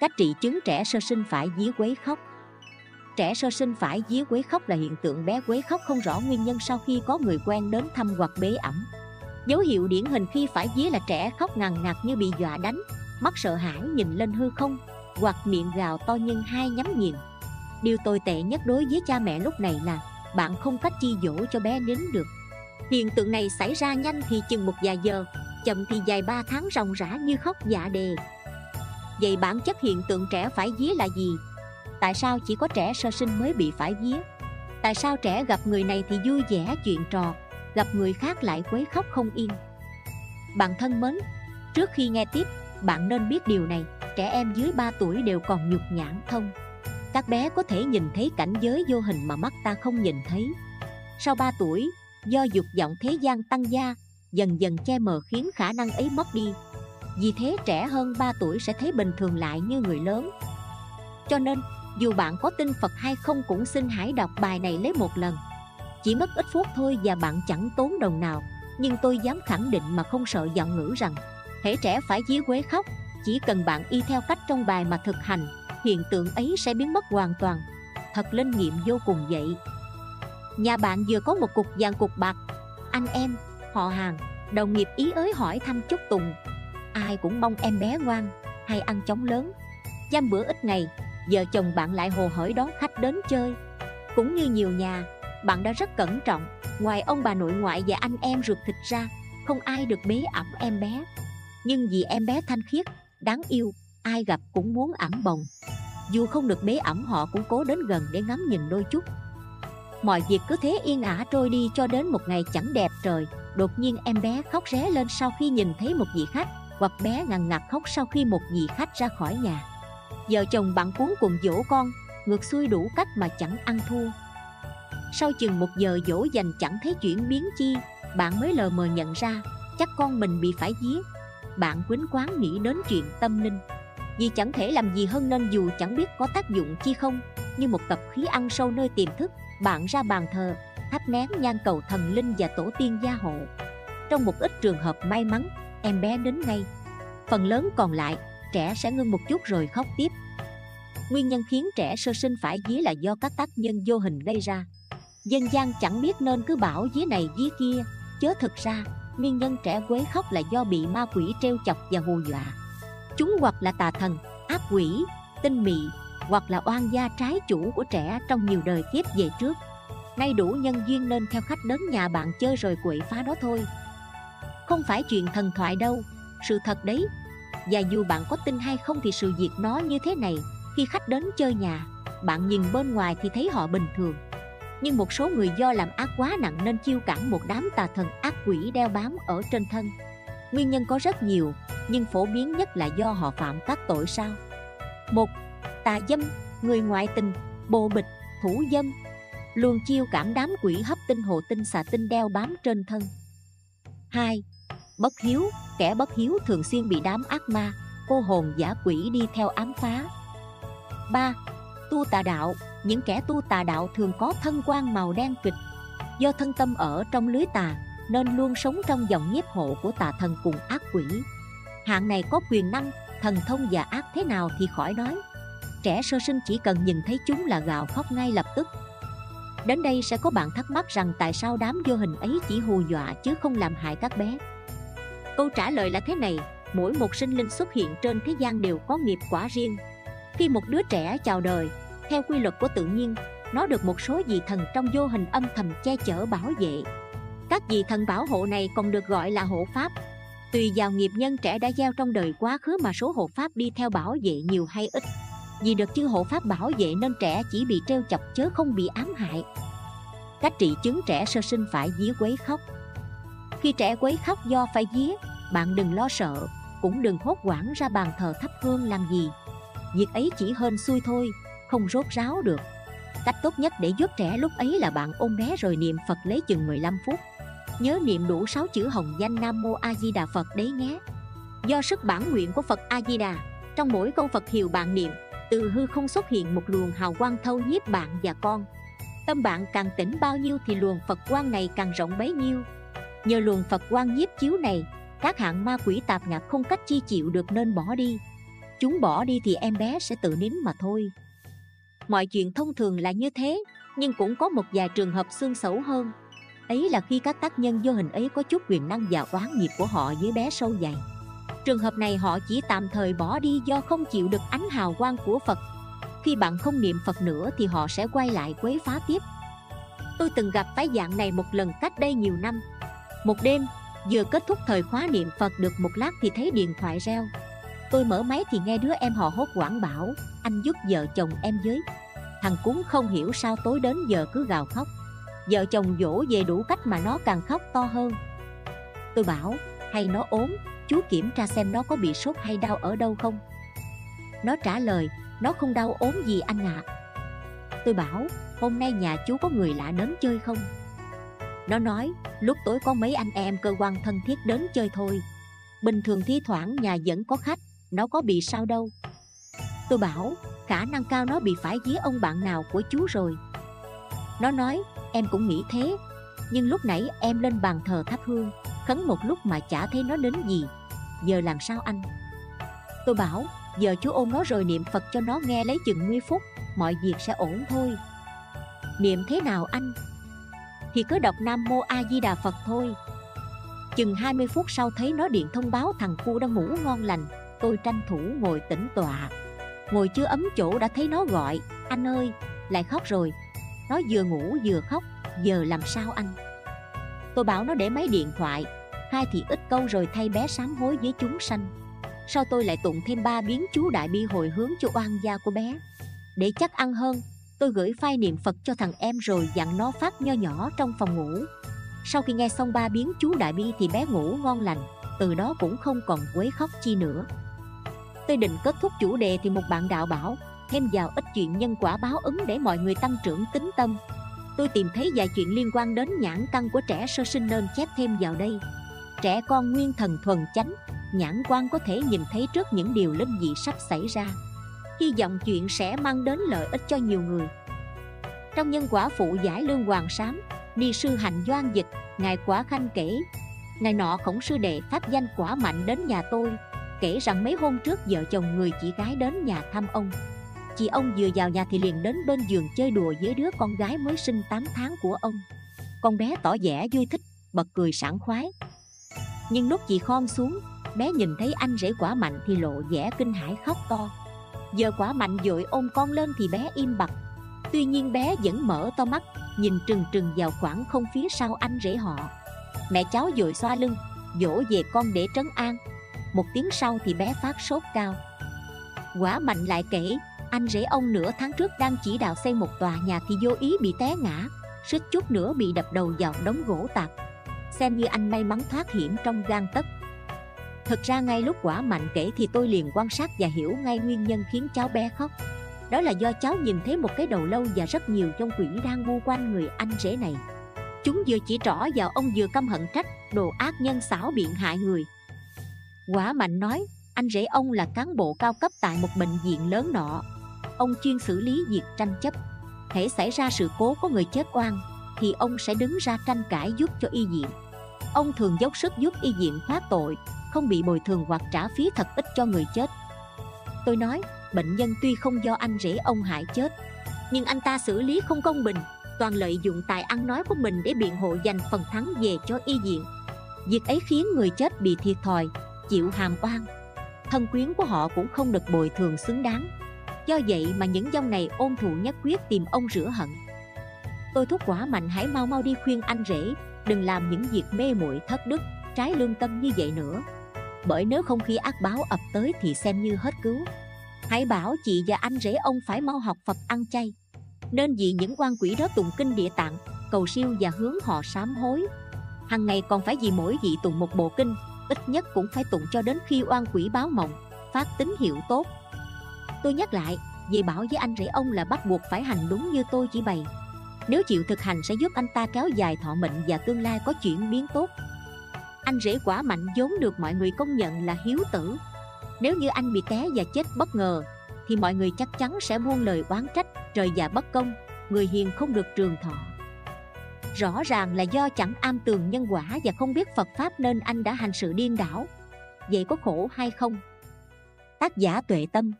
cách trị chứng trẻ sơ sinh phải dí quấy khóc. Trẻ sơ sinh phải dí quấy khóc là hiện tượng bé quấy khóc không rõ nguyên nhân sau khi có người quen đến thăm hoặc bế ẩm. Dấu hiệu điển hình khi phải dí là trẻ khóc ngằn ngặt như bị dọa đánh, mắt sợ hãi nhìn lên hư không, hoặc miệng gào to nhưng hai nhắm nghiền. Điều tồi tệ nhất đối với cha mẹ lúc này là bạn không cách chi dỗ cho bé nín được. Hiện tượng này xảy ra nhanh thì chừng một vài giờ, chậm thì dài ba tháng ròng rã như khóc dạ đề vậy bản chất hiện tượng trẻ phải vía là gì? Tại sao chỉ có trẻ sơ sinh mới bị phải vía? Tại sao trẻ gặp người này thì vui vẻ chuyện trò, gặp người khác lại quấy khóc không yên? Bạn thân mến, trước khi nghe tiếp, bạn nên biết điều này, trẻ em dưới 3 tuổi đều còn nhục nhãn thông các bé có thể nhìn thấy cảnh giới vô hình mà mắt ta không nhìn thấy. Sau 3 tuổi, do dục vọng thế gian tăng gia, dần dần che mờ khiến khả năng ấy mất đi vì thế trẻ hơn 3 tuổi sẽ thấy bình thường lại như người lớn. Cho nên, dù bạn có tin Phật hay không cũng xin hãy đọc bài này lấy một lần. Chỉ mất ít phút thôi và bạn chẳng tốn đồng nào. Nhưng tôi dám khẳng định mà không sợ giọng ngữ rằng, hễ trẻ phải dí quế khóc, chỉ cần bạn y theo cách trong bài mà thực hành, hiện tượng ấy sẽ biến mất hoàn toàn. Thật linh nghiệm vô cùng vậy. Nhà bạn vừa có một cục vàng cục bạc. Anh em, họ hàng, đồng nghiệp ý ới hỏi thăm chúc tùng ai cũng mong em bé ngoan, hay ăn chóng lớn. Giam bữa ít ngày, vợ chồng bạn lại hồ hởi đón khách đến chơi. Cũng như nhiều nhà, bạn đã rất cẩn trọng. Ngoài ông bà nội ngoại và anh em ruột thịt ra, không ai được bế ẩm em bé. Nhưng vì em bé thanh khiết, đáng yêu, ai gặp cũng muốn ẩm bồng. Dù không được bế ẩm, họ cũng cố đến gần để ngắm nhìn đôi chút. Mọi việc cứ thế yên ả trôi đi cho đến một ngày chẳng đẹp trời, đột nhiên em bé khóc ré lên sau khi nhìn thấy một vị khách hoặc bé ngằn ngặt khóc sau khi một vị khách ra khỏi nhà. Vợ chồng bạn cuốn cùng dỗ con, ngược xuôi đủ cách mà chẳng ăn thua. Sau chừng một giờ dỗ dành chẳng thấy chuyển biến chi, bạn mới lờ mờ nhận ra, chắc con mình bị phải giết bạn quýnh quán nghĩ đến chuyện tâm linh. Vì chẳng thể làm gì hơn nên dù chẳng biết có tác dụng chi không, như một tập khí ăn sâu nơi tiềm thức, bạn ra bàn thờ, thắp nén nhang cầu thần linh và tổ tiên gia hộ. Trong một ít trường hợp may mắn em bé đến ngay. Phần lớn còn lại, trẻ sẽ ngưng một chút rồi khóc tiếp. Nguyên nhân khiến trẻ sơ sinh phải dí là do các tác nhân vô hình gây ra. Dân gian chẳng biết nên cứ bảo dí này dí kia, chớ thực ra, nguyên nhân trẻ quấy khóc là do bị ma quỷ treo chọc và hù dọa. Chúng hoặc là tà thần, ác quỷ, tinh mị, hoặc là oan gia trái chủ của trẻ trong nhiều đời kiếp về trước. Nay đủ nhân duyên nên theo khách đến nhà bạn chơi rồi quậy phá đó thôi không phải chuyện thần thoại đâu. Sự thật đấy. Và dù bạn có tin hay không thì sự việc nó như thế này. Khi khách đến chơi nhà, bạn nhìn bên ngoài thì thấy họ bình thường. Nhưng một số người do làm ác quá nặng nên chiêu cản một đám tà thần ác quỷ đeo bám ở trên thân. Nguyên nhân có rất nhiều, nhưng phổ biến nhất là do họ phạm các tội sao? Một, tà dâm, người ngoại tình, bồ bịch, thủ dâm. Luôn chiêu cảm đám quỷ hấp tinh hồ tinh xà tinh đeo bám trên thân. 2. Bất hiếu, kẻ bất hiếu thường xuyên bị đám ác ma, cô hồn giả quỷ đi theo ám phá. 3. Tu tà đạo, những kẻ tu tà đạo thường có thân quan màu đen kịch. Do thân tâm ở trong lưới tà Nên luôn sống trong dòng nhiếp hộ của tà thần cùng ác quỷ. Hạng này có quyền năng, thần thông và ác thế nào thì khỏi nói. Trẻ sơ sinh chỉ cần nhìn thấy chúng là gào khóc ngay lập tức. Đến đây sẽ có bạn thắc mắc rằng tại sao đám vô hình ấy chỉ hù dọa chứ không làm hại các bé. Câu trả lời là thế này, Mỗi một sinh linh xuất hiện trên thế gian đều có nghiệp quả riêng. Khi một đứa trẻ chào đời, Theo quy luật của tự nhiên, Nó được một số vị thần trong vô hình âm thầm che chở bảo vệ. Các vị thần bảo hộ này còn được gọi là hộ pháp. Tùy vào nghiệp nhân trẻ đã gieo trong đời quá khứ mà số hộ pháp đi theo bảo vệ nhiều hay ít. Vì được chư hộ pháp bảo vệ nên trẻ chỉ bị treo chọc chớ không bị ám hại. Cách trị chứng trẻ sơ sinh phải dí quấy khóc. Khi trẻ quấy khóc do phải dí Bạn đừng lo sợ, Cũng đừng hốt quảng ra bàn thờ thắp hương làm gì. Việc ấy chỉ hên xui thôi, Không rốt ráo được. Cách tốt nhất để giúp trẻ lúc ấy là bạn ôm bé rồi niệm Phật lấy chừng 15 phút. Nhớ niệm đủ 6 chữ hồng danh Nam Mô A Di Đà Phật đấy nhé. Do sức bản nguyện của Phật A Di Đà, Trong mỗi câu Phật hiệu bạn niệm, Từ hư không xuất hiện một luồng hào quang thâu nhiếp bạn và con. Tâm bạn càng tỉnh bao nhiêu thì luồng Phật quang này càng rộng bấy nhiêu. Nhờ luồng Phật quang nhiếp chiếu này, Các hạng ma quỷ tạp ngạc không cách chi chịu được nên bỏ đi. Chúng bỏ đi thì em bé sẽ tự nín mà thôi. Mọi chuyện thông thường là như thế, Nhưng cũng có một vài trường hợp xương xấu hơn. Ấy là khi các tác nhân vô hình ấy có chút quyền năng và oán nghiệp của họ với bé sâu dày. Trường hợp này họ chỉ tạm thời bỏ đi do không chịu được ánh hào quang của Phật. Khi bạn không niệm Phật nữa thì họ sẽ quay lại quấy phá tiếp. Tôi từng gặp cái dạng này một lần cách đây nhiều năm. Một đêm, vừa kết thúc thời khóa niệm Phật được một lát thì thấy điện thoại reo. Tôi mở máy thì nghe đứa em họ hốt quảng bảo Anh giúp vợ chồng em với. Thằng cúng không hiểu sao tối đến giờ cứ gào khóc. Vợ chồng dỗ về đủ cách mà nó càng khóc to hơn. Tôi bảo hay nó ốm Chú kiểm tra xem nó có bị sốt hay đau ở đâu không? Nó trả lời Nó không đau ốm gì anh ạ. À. Tôi bảo hôm nay nhà chú có người lạ đến chơi không? Nó nói, lúc tối có mấy anh em cơ quan thân thiết đến chơi thôi. Bình thường thi thoảng nhà vẫn có khách, Nó có bị sao đâu. Tôi bảo, khả năng cao nó bị phải dí ông bạn nào của chú rồi. Nó nói, em cũng nghĩ thế, Nhưng lúc nãy em lên bàn thờ thắp hương, Khấn một lúc mà chả thấy nó đến gì. Giờ làm sao anh? Tôi bảo, giờ chú ôm nó rồi niệm Phật cho nó nghe lấy chừng 10 phút, Mọi việc sẽ ổn thôi. Niệm thế nào anh? Thì cứ đọc Nam Mô A Di Đà Phật thôi. Chừng 20 phút sau thấy nó điện thông báo thằng cu đang ngủ ngon lành Tôi tranh thủ ngồi tĩnh tọa. Ngồi chưa ấm chỗ đã thấy nó gọi Anh ơi, lại khóc rồi. Nó vừa ngủ vừa khóc Giờ làm sao anh? Tôi bảo nó để máy điện thoại Hai thì ít câu rồi thay bé sám hối với chúng sanh. Sau tôi lại tụng thêm ba biến chú đại bi hồi hướng cho oan gia của bé? Để chắc ăn hơn Tôi gửi file niệm Phật cho thằng em rồi dặn nó phát nho nhỏ trong phòng ngủ. Sau khi nghe xong ba biến chú đại bi thì bé ngủ ngon lành, Từ đó cũng không còn quấy khóc chi nữa. Tôi định kết thúc chủ đề thì một bạn đạo bảo, Thêm vào ít chuyện nhân quả báo ứng để mọi người tăng trưởng tính tâm. Tôi tìm thấy vài chuyện liên quan đến nhãn căn của trẻ sơ sinh nên chép thêm vào đây. Trẻ con nguyên thần thuần chánh, Nhãn quan có thể nhìn thấy trước những điều linh dị sắp xảy ra. Hy vọng chuyện sẽ mang đến lợi ích cho nhiều người. Trong nhân quả phụ giải lương hoàng sám Ni sư hành doan dịch Ngài quả khanh kể Ngày nọ khổng sư đệ phát danh quả mạnh đến nhà tôi Kể rằng mấy hôm trước vợ chồng người chị gái đến nhà thăm ông. Chị ông vừa vào nhà thì liền đến bên giường chơi đùa với đứa con gái mới sinh 8 tháng của ông. Con bé tỏ vẻ vui thích, bật cười sảng khoái. Nhưng lúc chị khom xuống, bé nhìn thấy anh rể quả mạnh thì lộ vẻ kinh hãi khóc to. Giờ quả mạnh dội ôm con lên thì bé im bặt. Tuy nhiên bé vẫn mở to mắt, Nhìn trừng trừng vào khoảng không phía sau anh rể họ. Mẹ cháu dội xoa lưng, Dỗ về con để trấn an. Một tiếng sau thì bé phát sốt cao. Quả mạnh lại kể, Anh rể ông nửa tháng trước đang chỉ đạo xây một tòa nhà thì vô ý bị té ngã, Suýt chút nữa bị đập đầu vào đống gỗ tạp Xem như anh may mắn thoát hiểm trong gan tất. Thật ra ngay lúc quả mạnh kể thì tôi liền quan sát và hiểu ngay nguyên nhân khiến cháu bé khóc. Đó là do cháu nhìn thấy một cái đầu lâu và rất nhiều trong quỷ đang bu quanh người anh rể này. Chúng vừa chỉ trỏ vào ông vừa căm hận trách, Đồ ác nhân xảo biện hại người. Quả mạnh nói, Anh rể ông là cán bộ cao cấp tại một bệnh viện lớn nọ. Ông chuyên xử lý việc tranh chấp. Hễ xảy ra sự cố có người chết oan, Thì ông sẽ đứng ra tranh cãi giúp cho y diện Ông thường dốc sức giúp y diện thoát tội không bị bồi thường hoặc trả phí thật ít cho người chết. Tôi nói, bệnh nhân tuy không do anh rể ông hại chết, nhưng anh ta xử lý không công bình, toàn lợi dụng tài ăn nói của mình để biện hộ giành phần thắng về cho y diện. Việc ấy khiến người chết bị thiệt thòi, chịu hàm oan. Thân quyến của họ cũng không được bồi thường xứng đáng. Do vậy mà những dòng này ôn thù nhất quyết tìm ông rửa hận. Tôi thúc quả mạnh hãy mau mau đi khuyên anh rể, đừng làm những việc mê muội thất đức, trái lương tâm như vậy nữa bởi nếu không khí ác báo ập tới thì xem như hết cứu. Hãy bảo chị và anh rể ông phải mau học phật ăn chay. Nên vì những quan quỷ đó tụng kinh địa tạng, cầu siêu và hướng họ sám hối. Hàng ngày còn phải vì mỗi vị tụng một bộ kinh, ít nhất cũng phải tụng cho đến khi oan quỷ báo mộng, phát tín hiệu tốt. Tôi nhắc lại về bảo với anh rể ông là bắt buộc phải hành đúng như tôi chỉ bày. Nếu chịu thực hành sẽ giúp anh ta kéo dài thọ mệnh và tương lai có chuyển biến tốt anh rể quả mạnh vốn được mọi người công nhận là hiếu tử. Nếu như anh bị té và chết bất ngờ, thì mọi người chắc chắn sẽ buông lời oán trách, trời già bất công, người hiền không được trường thọ. Rõ ràng là do chẳng am tường nhân quả và không biết phật pháp nên anh đã hành sự điên đảo. Vậy có khổ hay không? Tác giả Tuệ Tâm